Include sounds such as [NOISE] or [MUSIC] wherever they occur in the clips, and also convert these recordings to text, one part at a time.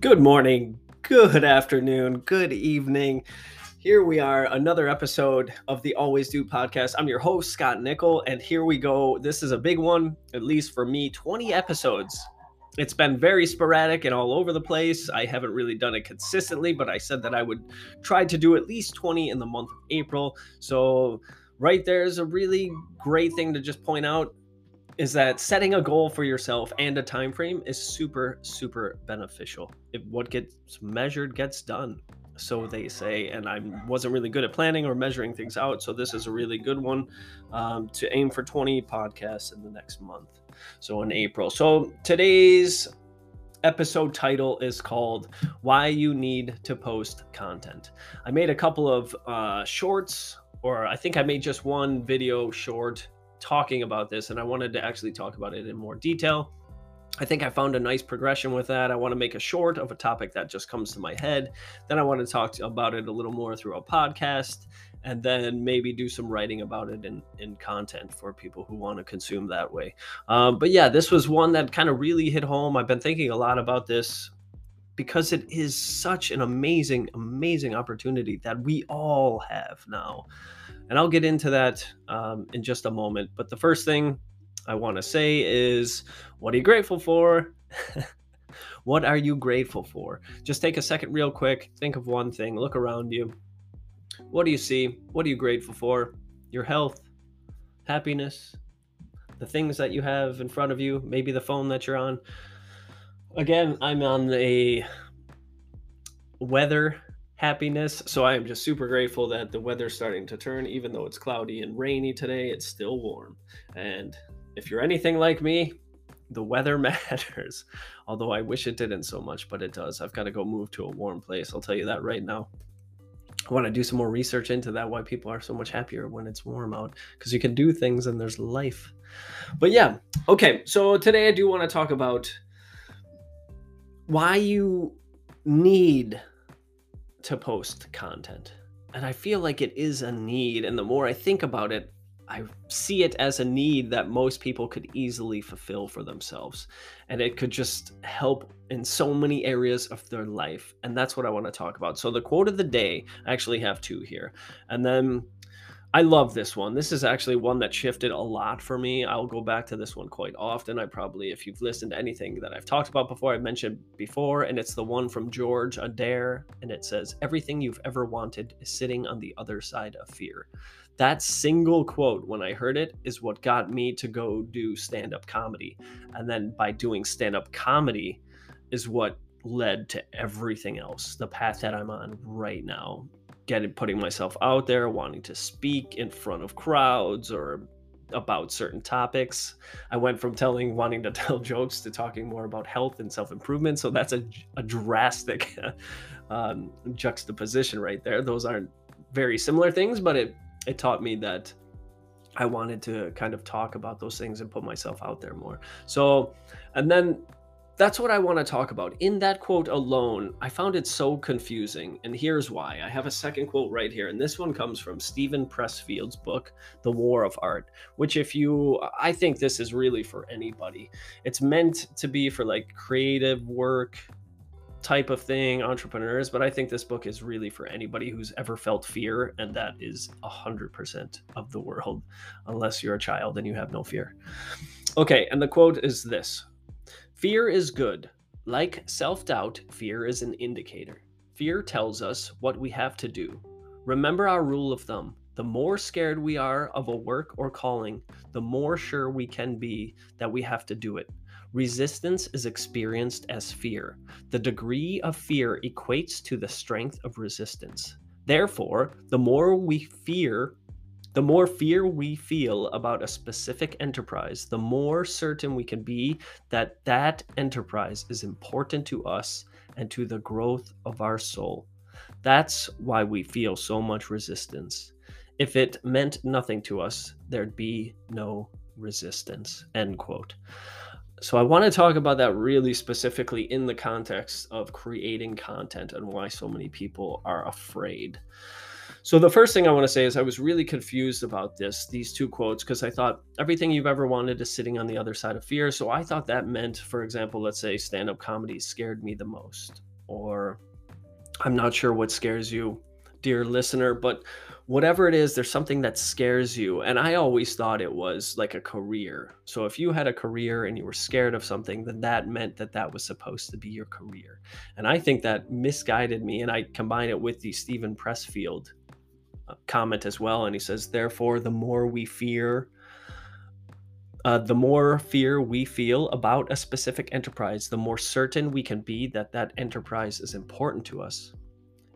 Good morning, good afternoon, good evening. Here we are, another episode of the Always Do podcast. I'm your host, Scott Nicoll, and here we go. This is a big one, at least for me 20 episodes. It's been very sporadic and all over the place. I haven't really done it consistently, but I said that I would try to do at least 20 in the month of April. So, right there is a really great thing to just point out is that setting a goal for yourself and a time frame is super super beneficial. If what gets measured gets done, so they say. And I wasn't really good at planning or measuring things out, so this is a really good one um, to aim for 20 podcasts in the next month. So in April. So today's episode title is called "Why You Need to Post Content." I made a couple of uh, shorts, or I think I made just one video short talking about this, and I wanted to actually talk about it in more detail. I think I found a nice progression with that. I want to make a short of a topic that just comes to my head. Then I want to talk about it a little more through a podcast, and then maybe do some writing about it in, in content for people who want to consume that way. Um, but yeah, this was one that kind of really hit home. I've been thinking a lot about this because it is such an amazing, amazing opportunity that we all have now. And I'll get into that um, in just a moment. But the first thing I want to say is what are you grateful for? [LAUGHS] what are you grateful for? Just take a second, real quick. Think of one thing, look around you. What do you see? What are you grateful for? Your health, happiness, the things that you have in front of you, maybe the phone that you're on. Again, I'm on a weather happiness. So I am just super grateful that the weather's starting to turn, even though it's cloudy and rainy today, it's still warm. And if you're anything like me, the weather [LAUGHS] matters. Although I wish it didn't so much, but it does. I've got to go move to a warm place. I'll tell you that right now. I want to do some more research into that, why people are so much happier when it's warm out, because you can do things and there's life. But yeah, okay, so today I do want to talk about why you need to post content. And I feel like it is a need. And the more I think about it, I see it as a need that most people could easily fulfill for themselves. And it could just help in so many areas of their life. And that's what I want to talk about. So, the quote of the day, I actually have two here. And then I love this one. This is actually one that shifted a lot for me. I'll go back to this one quite often. I probably, if you've listened to anything that I've talked about before, I've mentioned before, and it's the one from George Addair, and it says, Everything you've ever wanted is sitting on the other side of fear. That single quote, when I heard it, is what got me to go do stand up comedy. And then by doing stand up comedy, is what led to everything else, the path that I'm on right now getting putting myself out there, wanting to speak in front of crowds or about certain topics. I went from telling wanting to [LAUGHS] tell jokes to talking more about health and self improvement. So that's a, a drastic [LAUGHS] um, juxtaposition right there. Those aren't very similar things, but it it taught me that I wanted to kind of talk about those things and put myself out there more. So, and then that's what I want to talk about. In that quote alone, I found it so confusing. And here's why. I have a second quote right here. And this one comes from Steven Pressfield's book, The War of Art, which, if you, I think this is really for anybody. It's meant to be for like creative work type of thing, entrepreneurs. But I think this book is really for anybody who's ever felt fear. And that is 100% of the world, unless you're a child and you have no fear. Okay. And the quote is this Fear is good. Like self doubt, fear is an indicator. Fear tells us what we have to do. Remember our rule of thumb the more scared we are of a work or calling, the more sure we can be that we have to do it. Resistance is experienced as fear. The degree of fear equates to the strength of resistance. Therefore, the more we fear the more fear we feel about a specific enterprise, the more certain we can be that that enterprise is important to us and to the growth of our soul. That's why we feel so much resistance. If it meant nothing to us, there'd be no resistance. End quote. So I want to talk about that really specifically in the context of creating content and why so many people are afraid. So the first thing I want to say is I was really confused about this, these two quotes, because I thought everything you've ever wanted is sitting on the other side of fear. So I thought that meant, for example, let's say stand-up comedy scared me the most. or I'm not sure what scares you, dear listener, but whatever it is, there's something that scares you. And I always thought it was like a career. So if you had a career and you were scared of something, then that meant that that was supposed to be your career. And I think that misguided me. And I combine it with the Steven Pressfield comment as well. And he says, therefore, the more we fear, uh, the more fear we feel about a specific enterprise, the more certain we can be that that enterprise is important to us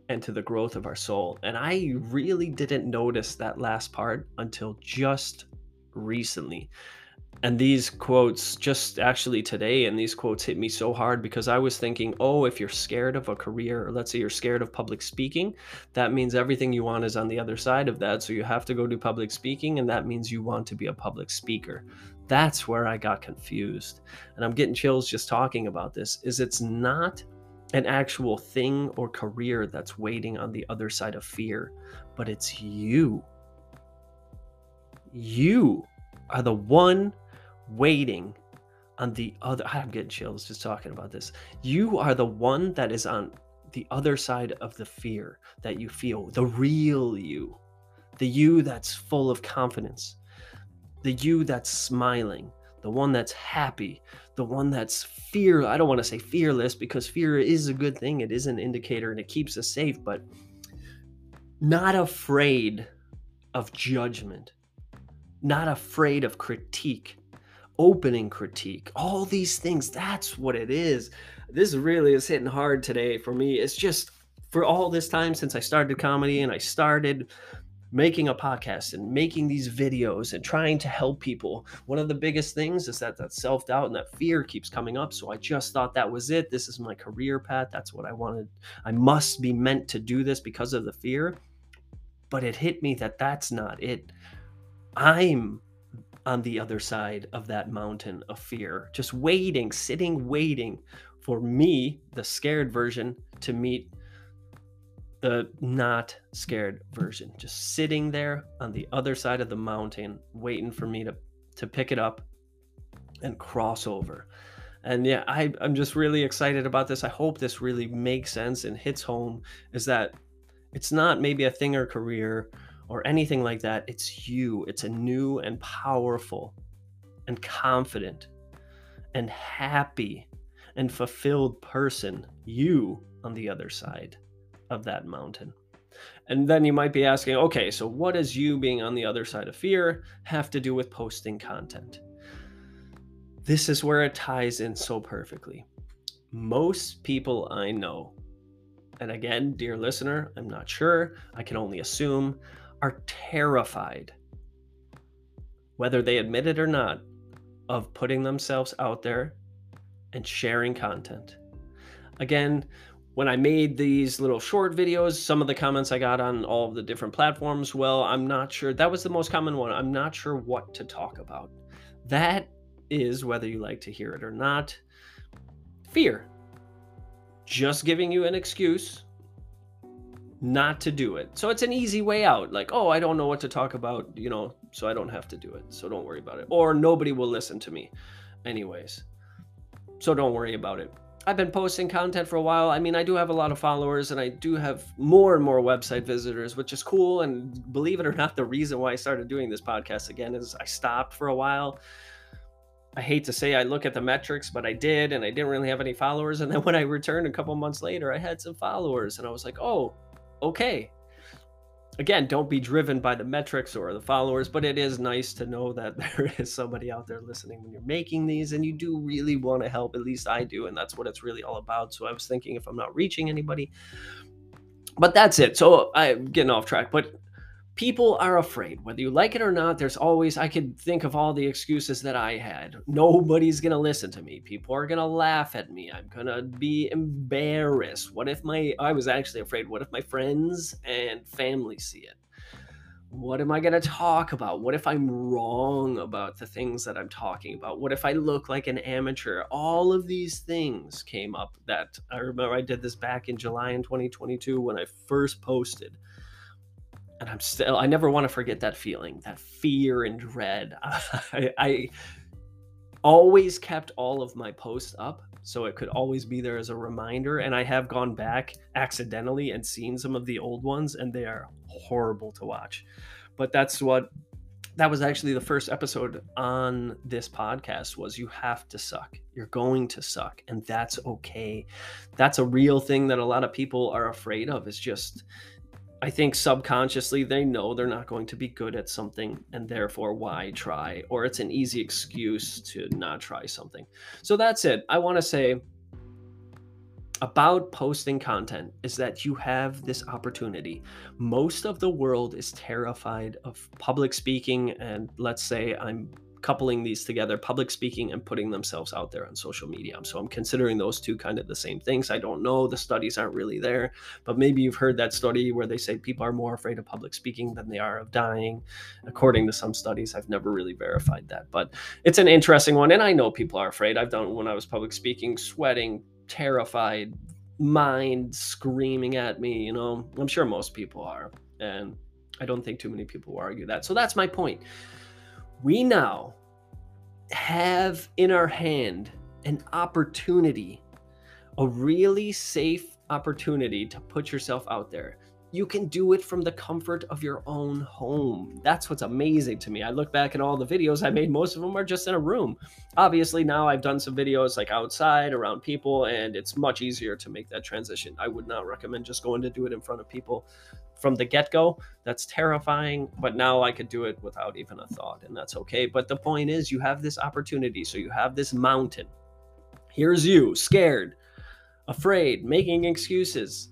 and to the growth of our soul. And I really didn't notice that last part until just recently. And these quotes, just actually today, and these quotes hit me so hard because I was thinking, oh, if you're scared of a career, or let's say you're scared of public speaking, that means everything you want is on the other side of that. So you have to go do public speaking, and that means you want to be a public speaker. That's where I got confused. And I'm getting chills just talking about this is it's not an actual thing or career that's waiting on the other side of fear, but it's you. You are the one waiting on the other. I'm getting chills just talking about this. You are the one that is on the other side of the fear that you feel, the real you, the you that's full of confidence, the you that's smiling, the one that's happy, the one that's fear. I don't want to say fearless because fear is a good thing. It is an indicator and it keeps us safe, but not afraid of judgment, not afraid of critique, opening critique, all these things. That's what it is. This really is hitting hard today for me. It's just for all this time since I started comedy and I started making a podcast and making these videos and trying to help people one of the biggest things is that that self-doubt and that fear keeps coming up so i just thought that was it this is my career path that's what i wanted i must be meant to do this because of the fear but it hit me that that's not it i'm on the other side of that mountain of fear just waiting sitting waiting for me the scared version to meet the not scared version, just sitting there on the other side of the mountain, waiting for me to to pick it up and cross over. And yeah, I, I'm just really excited about this. I hope this really makes sense and hits home. Is that it's not maybe a thing or career or anything like that. It's you. It's a new and powerful and confident and happy and fulfilled person, you on the other side of that mountain. And then you might be asking, okay, so what does you being on the other side of fear have to do with posting content? This is where it ties in so perfectly. Most people I know, and again, dear listener, I'm not sure, I can only assume, are terrified, whether they admit it or not, of putting themselves out there and sharing content. Again, when I made these little short videos, some of the comments I got on all of the different platforms, well, I'm not sure. That was the most common one. I'm not sure what to talk about. That is, whether you like to hear it or not, fear. Just giving you an excuse not to do it. So it's an easy way out. Like, oh, I don't know what to talk about, you know, so I don't have to do it. So don't worry about it. Or nobody will listen to me, anyways. So don't worry about it. I've been posting content for a while. I mean, I do have a lot of followers and I do have more and more website visitors, which is cool. And believe it or not, the reason why I started doing this podcast again is I stopped for a while. I hate to say I look at the metrics, but I did, and I didn't really have any followers. And then when I returned a couple months later, I had some followers, and I was like, oh, okay again, don't be driven by the metrics or the followers, but it is nice to know that [LAUGHS] there is somebody out there listening when you're making these and you do really want to help. At least I do. And that's what it's really all about. So I was thinking if I'm not reaching anybody, but that's it. So I'm getting off track, but people are afraid whether you like it or not there's always i could think of all the excuses that i had. Nobody's gonna listen to me. People are gonna laugh at me. I'm gonna be embarrassed. What if my i was actually afraid. What if my friends and family see it? What am i to talk about? What if i'm wrong about the things that i'm talking about? What if i look like an amateur? All of these things came up that i remember i did this back in july in 2022 when i first posted and I'm still I never want to forget that feeling, that fear and dread. [LAUGHS] I, I always kept all of my posts up so it could always be there as a reminder. And I have gone back accidentally and seen some of the old ones, and they are horrible to watch. But that's what that was actually the first episode on this podcast was you have to suck you're going to suck and that's okay that's a real thing that a lot of people are afraid of is just I think subconsciously they know they're not going to be good at something and therefore why try? Or it's an easy excuse to not try something. So that's it. I want to say about posting content is that you have this opportunity. Most of the world is terrified of public speaking, and let's say I'm coupling these together public speaking and putting themselves out there on social media. So i'm considering those two kind of the same things. I don't know the studies aren't really there but maybe you've heard that study where they say people are more afraid of public speaking than they are of dying. According to some studies i've never really verified that but it's an interesting one and i know people are afraid. I've done when i was public speaking sweating terrified mind screaming at me you know? I'm sure most people are and i don't think too many people will argue that. So that's my point we now have in our hand an opportunity, a really safe opportunity to put yourself out there you can do it from the comfort of your own home. That's what's amazing to me. I look back at all the videos I made, most of them are just in a room. Obviously, now I've done some videos like outside around people, and it's much easier to make that transition. I would not recommend just going to do it in front of people from the get go. That's terrifying, but now I could do it without even a thought, and that's okay. But the point is, you have this opportunity. So you have this mountain. Here's you, scared, afraid, making excuses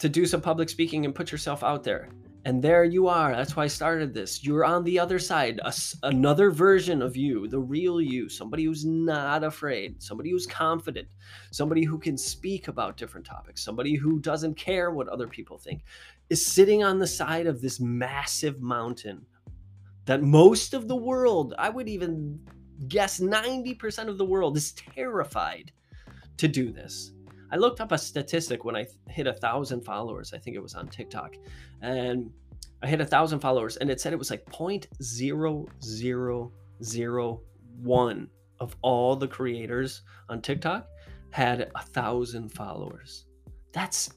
to do some public speaking and put yourself out there. And there you are. That's why I started this. You're on the other side, a, another version of you, the real you, somebody who's not afraid, somebody who's confident, somebody who can speak about different topics, somebody who doesn't care what other people think, is sitting on the side of this massive mountain that most of the world, I would even guess 90% of the world, is terrified to do this. I looked up a statistic when I hit a thousand followers. I think it was on TikTok, and I hit a thousand followers, and it said it was like point zero zero zero one of all the creators on TikTok had a thousand followers. That's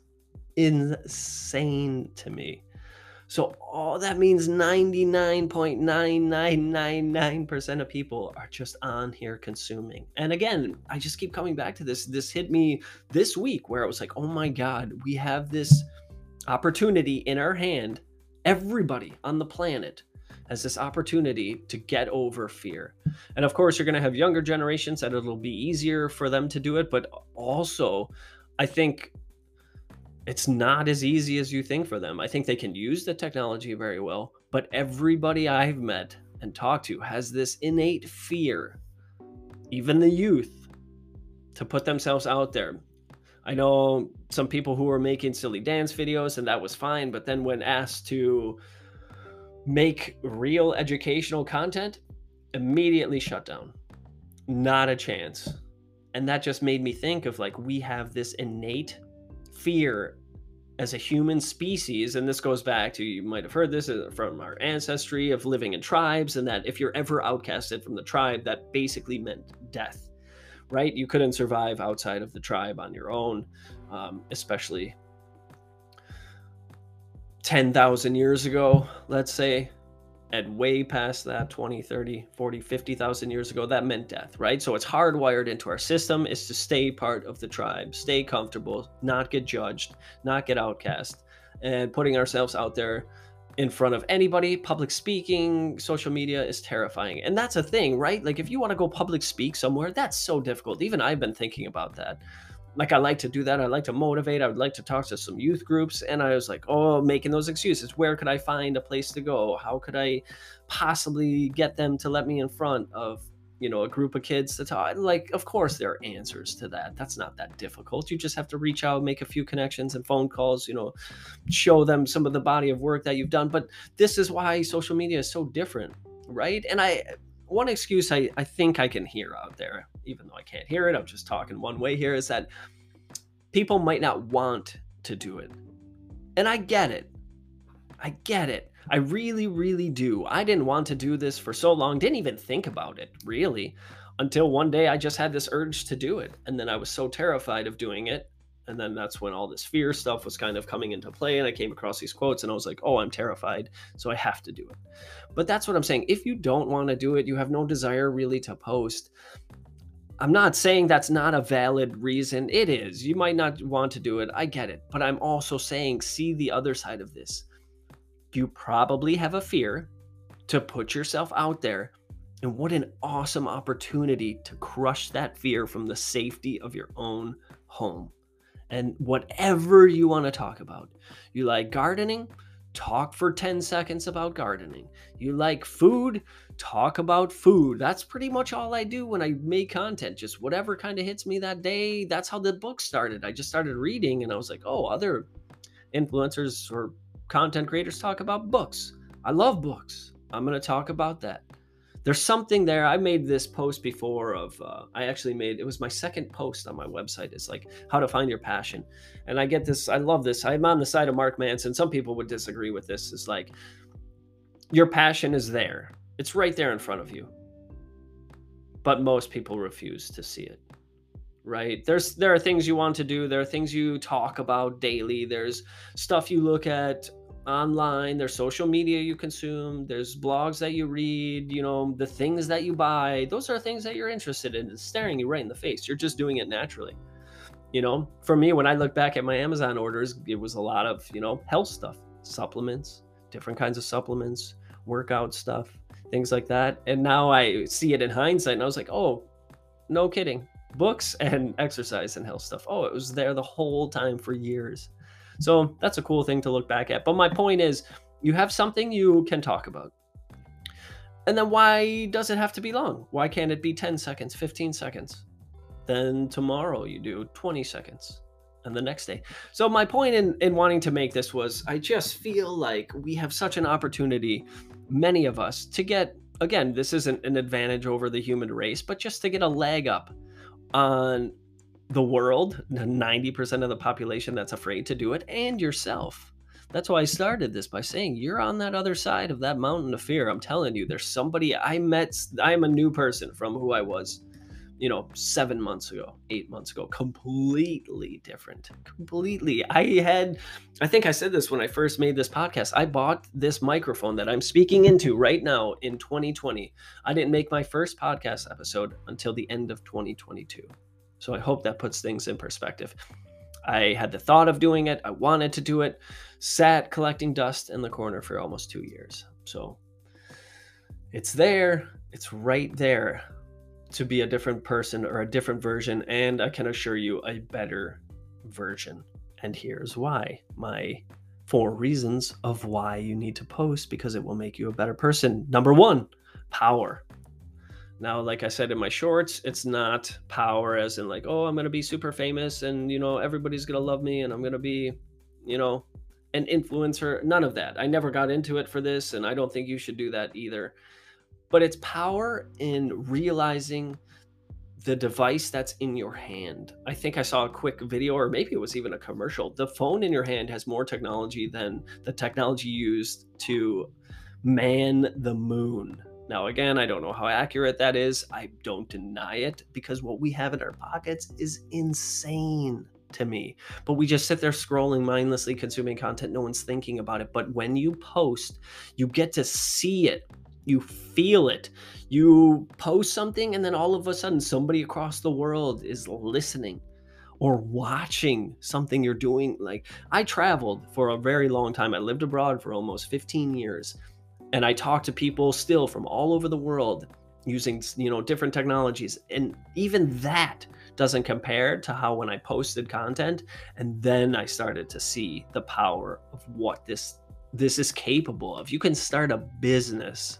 insane to me. So all that means 99.9999% of people are just on here consuming. And again, I just keep coming back to this. This hit me this week where it was like, "Oh my god, we have this opportunity in our hand. Everybody on the planet has this opportunity to get over fear. And of course, you're going to have younger generations that it'll be easier for them to do it, but also I think it's not as easy as you think for them. I think they can use the technology very well, but everybody I've met and talked to has this innate fear, even the youth, to put themselves out there. I know some people who were making silly dance videos and that was fine, but then when asked to make real educational content, immediately shut down. Not a chance. And that just made me think of like, we have this innate fear as a human species, and this goes back to you might have heard this uh, from our ancestry of living in tribes, and that if you're ever outcasted from the tribe, that basically meant death, right? You couldn't survive outside of the tribe on your own, um, especially 10,000 years ago, let's say and way past that 20 30 40 50,000 years ago that meant death right? So it's hardwired into our system. Is to stay part of the tribe stay comfortable not get judged not get outcast and putting ourselves out there in front of anybody. Public speaking social media is terrifying. And that's a thing right? Like if you want to go public speak somewhere that's so difficult. Even i've been thinking about that like I like to do that. I like to motivate. I would like to talk to some youth groups. And I was like, oh, making those excuses. Where could I find a place to go? How could I possibly get them to let me in front of, you know, a group of kids to talk? Like, of course, there are answers to that. That's not that difficult. You just have to reach out, make a few connections and phone calls, you know, show them some of the body of work that you've done. But this is why social media is so different, right? And I, one excuse I, I think I can hear out there, even though I can't hear it, I'm just talking one way here, is that people might not want to do it. And I get it. I get it. I really, really do. I didn't want to do this for so long, didn't even think about it, really, until one day I just had this urge to do it. And then I was so terrified of doing it. And then that's when all this fear stuff was kind of coming into play. And I came across these quotes and I was like, oh, I'm terrified. So I have to do it. But that's what I'm saying. If you don't want to do it, you have no desire really to post. I'm not saying that's not a valid reason. It is. You might not want to do it. I get it. But I'm also saying, see the other side of this you probably have a fear to put yourself out there. And what an awesome opportunity to crush that fear from the safety of your own home. And whatever you want to talk about, you like gardening, talk for 10 seconds about gardening. You like food, talk about food. That's pretty much all I do when I make content. Just whatever kind of hits me that day. That's how the book started. I just started reading and I was like, oh, other influencers or content creators talk about books. I love books. I'm going to talk about that. There's something there. I made this post before of, uh, I actually made, it was my second post on my website. It's like how to find your passion. And I get this, I love this. I'm on the side of Mark Manson. Some people would disagree with this. It's like your passion is there, it's right there in front of you. But most people refuse to see it right there's there are things you want to do there are things you talk about daily there's stuff you look at online there's social media you consume there's blogs that you read you know the things that you buy those are things that you're interested in it's staring you right in the face you're just doing it naturally. You know for me when i look back at my amazon orders it was a lot of you know health stuff supplements different kinds of supplements workout stuff things like that. And now i see it in hindsight and i was like oh no kidding books and [LAUGHS] exercise and health stuff. Oh it was there the whole time for years so that's a cool thing to look back at. But my point is, you have something you can talk about. And then why does it have to be long? Why can't it be 10 seconds, 15 seconds? Then tomorrow you do 20 seconds and the next day. So my point in, in wanting to make this was I just feel like we have such an opportunity, many of us, to get again, this isn't an advantage over the human race, but just to get a leg up on the world, 90% of the population that's afraid to do it, and yourself. That's why I started this by saying you're on that other side of that mountain of fear. I'm telling you, there's somebody I met. I'm a new person from who I was, you know, seven months ago, eight months ago. Completely different. Completely. I had, I think I said this when I first made this podcast. I bought this microphone that I'm speaking into right now in 2020. I didn't make my first podcast episode until the end of 2022. So I hope that puts things in perspective. I had the thought of doing it, I wanted to do it, sat collecting dust in the corner for almost two years. So it's there, it's right there to be a different person or a different version, and I can assure you a better version. And here's why my four reasons of why you need to post because it will make you a better person. Number one, power. Now, like I said in my shorts, it's not power as in like, oh, I'm gonna be super famous and you know everybody's gonna love me and I'm gonna be, you know, an influencer. None of that. I never got into it for this, and I don't think you should do that either. But it's power in realizing the device that's in your hand. I think I saw a quick video, or maybe it was even a commercial. The phone in your hand has more technology than the technology used to man the moon. Now, again, I don't know how accurate that is. I don't deny it because what we have in our pockets is insane to me. But we just sit there scrolling, mindlessly consuming content. No one's thinking about it. But when you post, you get to see it, you feel it. You post something, and then all of a sudden, somebody across the world is listening or watching something you're doing. Like, I traveled for a very long time. I lived abroad for almost 15 years and I talk to people still from all over the world using you know different technologies and even that doesn't compare to how when I posted content and then I started to see the power of what this this is capable of. You can start a business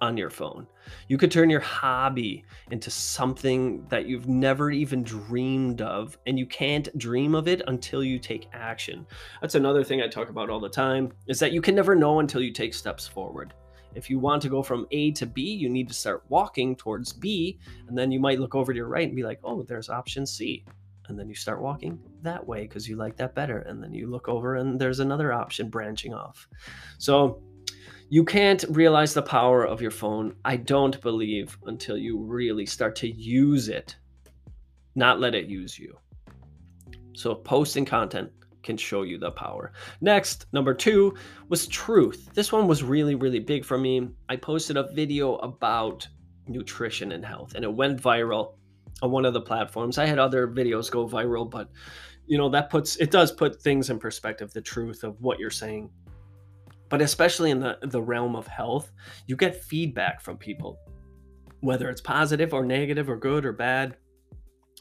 on your phone. You could turn your hobby into something that you've never even dreamed of, and you can't dream of it until you take action. That's another thing I talk about all the time is that you can never know until you take steps forward. If you want to go from A to B, you need to start walking towards B, and then you might look over to your right and be like, oh, there's option C. And then you start walking that way because you like that better. And then you look over and there's another option branching off. So You can't realize the power of your phone, I don't believe, until you really start to use it, not let it use you. So, posting content can show you the power. Next, number two was truth. This one was really, really big for me. I posted a video about nutrition and health, and it went viral on one of the platforms. I had other videos go viral, but you know, that puts it does put things in perspective, the truth of what you're saying but especially in the, the realm of health, you get feedback from people, whether it's positive or negative or good or bad.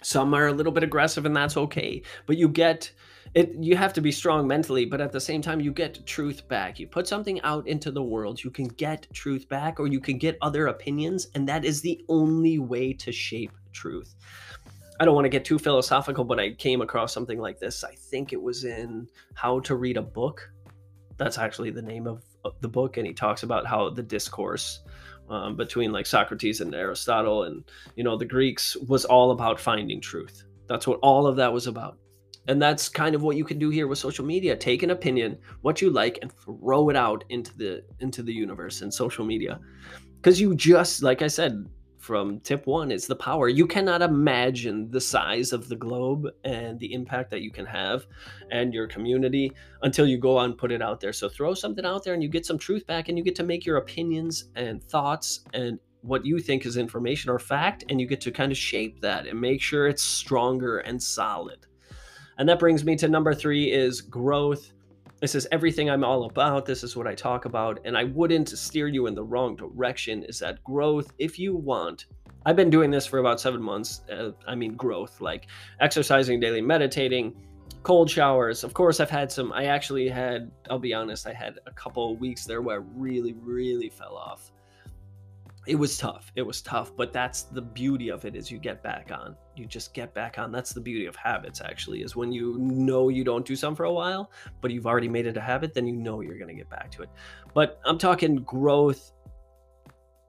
Some are a little bit aggressive, and that's okay. But you get it, you have to be strong mentally, but at the same time, you get truth back. You put something out into the world, you can get truth back, or you can get other opinions, and that is the only way to shape truth. I don't want to get too philosophical, but I came across something like this. I think it was in How to Read a Book that's actually the name of, the book and he talks about how the discourse um, between like socrates and aristotle and you know the greeks was all about finding truth. That's what all of that was about. And that's kind of what you can do here with social media. Take an opinion what you like and throw it out into the into the universe and social media. Because you just like i said from tip one is the power. You cannot imagine the size of the globe and the impact that you can have and your community until you go on and put it out there. So throw something out there and you get some truth back and you get to make your opinions and thoughts and what you think is information or fact and you get to kind of shape that and make sure it's stronger and solid. And that brings me to number 3 is growth this is everything I'm all about. This is what I talk about. And I wouldn't steer you in the wrong direction. Is that growth, if you want, I've been doing this for about seven months. Uh, I mean, growth, like exercising daily, meditating, cold showers. Of course, I've had some. I actually had, I'll be honest, I had a couple of weeks there where I really, really fell off it was tough it was tough but that's the beauty of it is you get back on. You just get back on. That's the beauty of habits actually is when you know you don't do something for a while but you've already made it a habit then you know you're going to get back to it. But i'm talking growth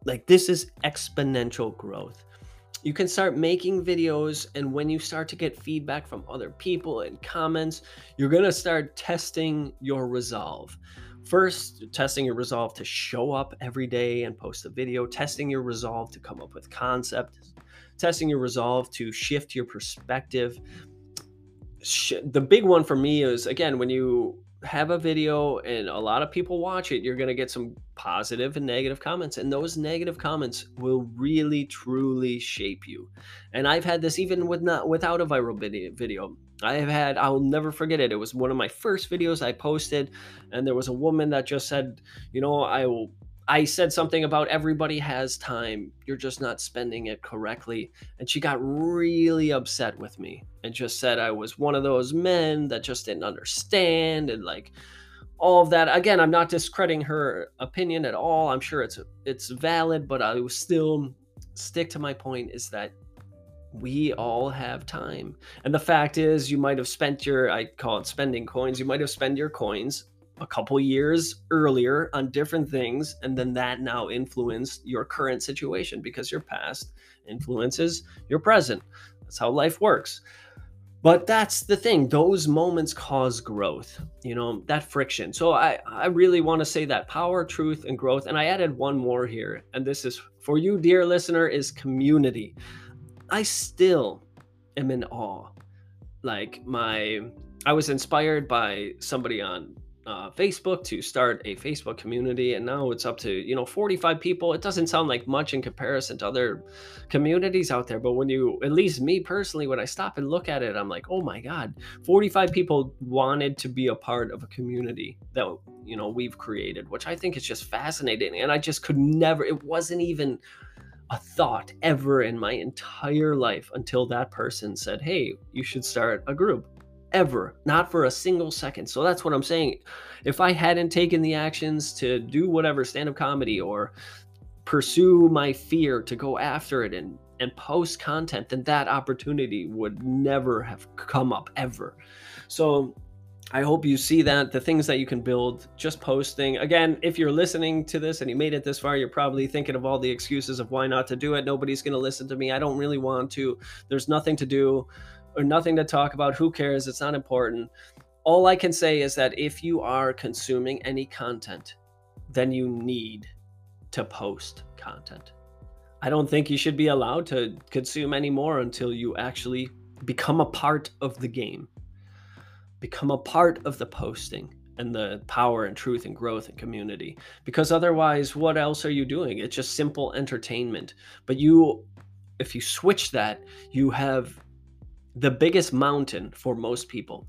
like this is exponential growth. You can start making videos and when you start to get feedback from other people and comments you're going to start testing your resolve First, testing your resolve to show up every day and post a video, testing your resolve to come up with concepts, testing your resolve to shift your perspective. The big one for me is again, when you have a video and a lot of people watch it, you're going to get some positive and negative comments. And those negative comments will really, truly shape you. And I've had this even with not without a viral video. I have had, I'll never forget it. It was one of my first videos I posted. And there was a woman that just said, you know, I will I said something about everybody has time. You're just not spending it correctly. And she got really upset with me and just said I was one of those men that just didn't understand and like all of that. Again, I'm not discrediting her opinion at all. I'm sure it's it's valid, but I will still stick to my point is that we all have time. And the fact is you might have spent your I call it spending coins. You might have spent your coins a couple years earlier on different things and then that now influenced your current situation because your past influences your present that's how life works but that's the thing those moments cause growth you know that friction so i i really want to say that power truth and growth and i added one more here and this is for you dear listener is community i still am in awe like my i was inspired by somebody on uh, Facebook to start a Facebook community, and now it's up to you know 45 people. It doesn't sound like much in comparison to other communities out there, but when you, at least me personally, when I stop and look at it, I'm like, oh my god, 45 people wanted to be a part of a community that you know we've created, which I think is just fascinating, and I just could never. It wasn't even a thought ever in my entire life until that person said, hey, you should start a group ever, not for a single second. So that's what I'm saying. If I hadn't taken the actions to do whatever stand up comedy or pursue my fear to go after it and and post content, then that opportunity would never have come up ever. So I hope you see that the things that you can build just posting. Again, if you're listening to this and you made it this far, you're probably thinking of all the excuses of why not to do it. Nobody's going to listen to me. I don't really want to. There's nothing to do or nothing to talk about. Who cares? It's not important. All I can say is that if you are consuming any content, then you need to post content. I don't think you should be allowed to consume anymore until you actually become a part of the game, become a part of the posting and the power and truth and growth and community. Because otherwise, what else are you doing? It's just simple entertainment. But you, if you switch that, you have the biggest mountain for most people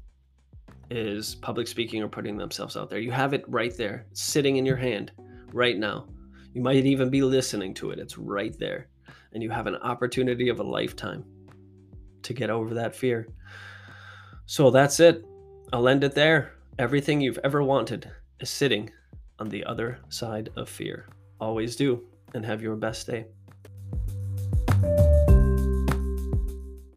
is public speaking or putting themselves out there. You have it right there, sitting in your hand right now. You might even be listening to it. It's right there. And you have an opportunity of a lifetime to get over that fear. So that's it. I'll end it there. Everything you've ever wanted is sitting on the other side of fear. Always do, and have your best day.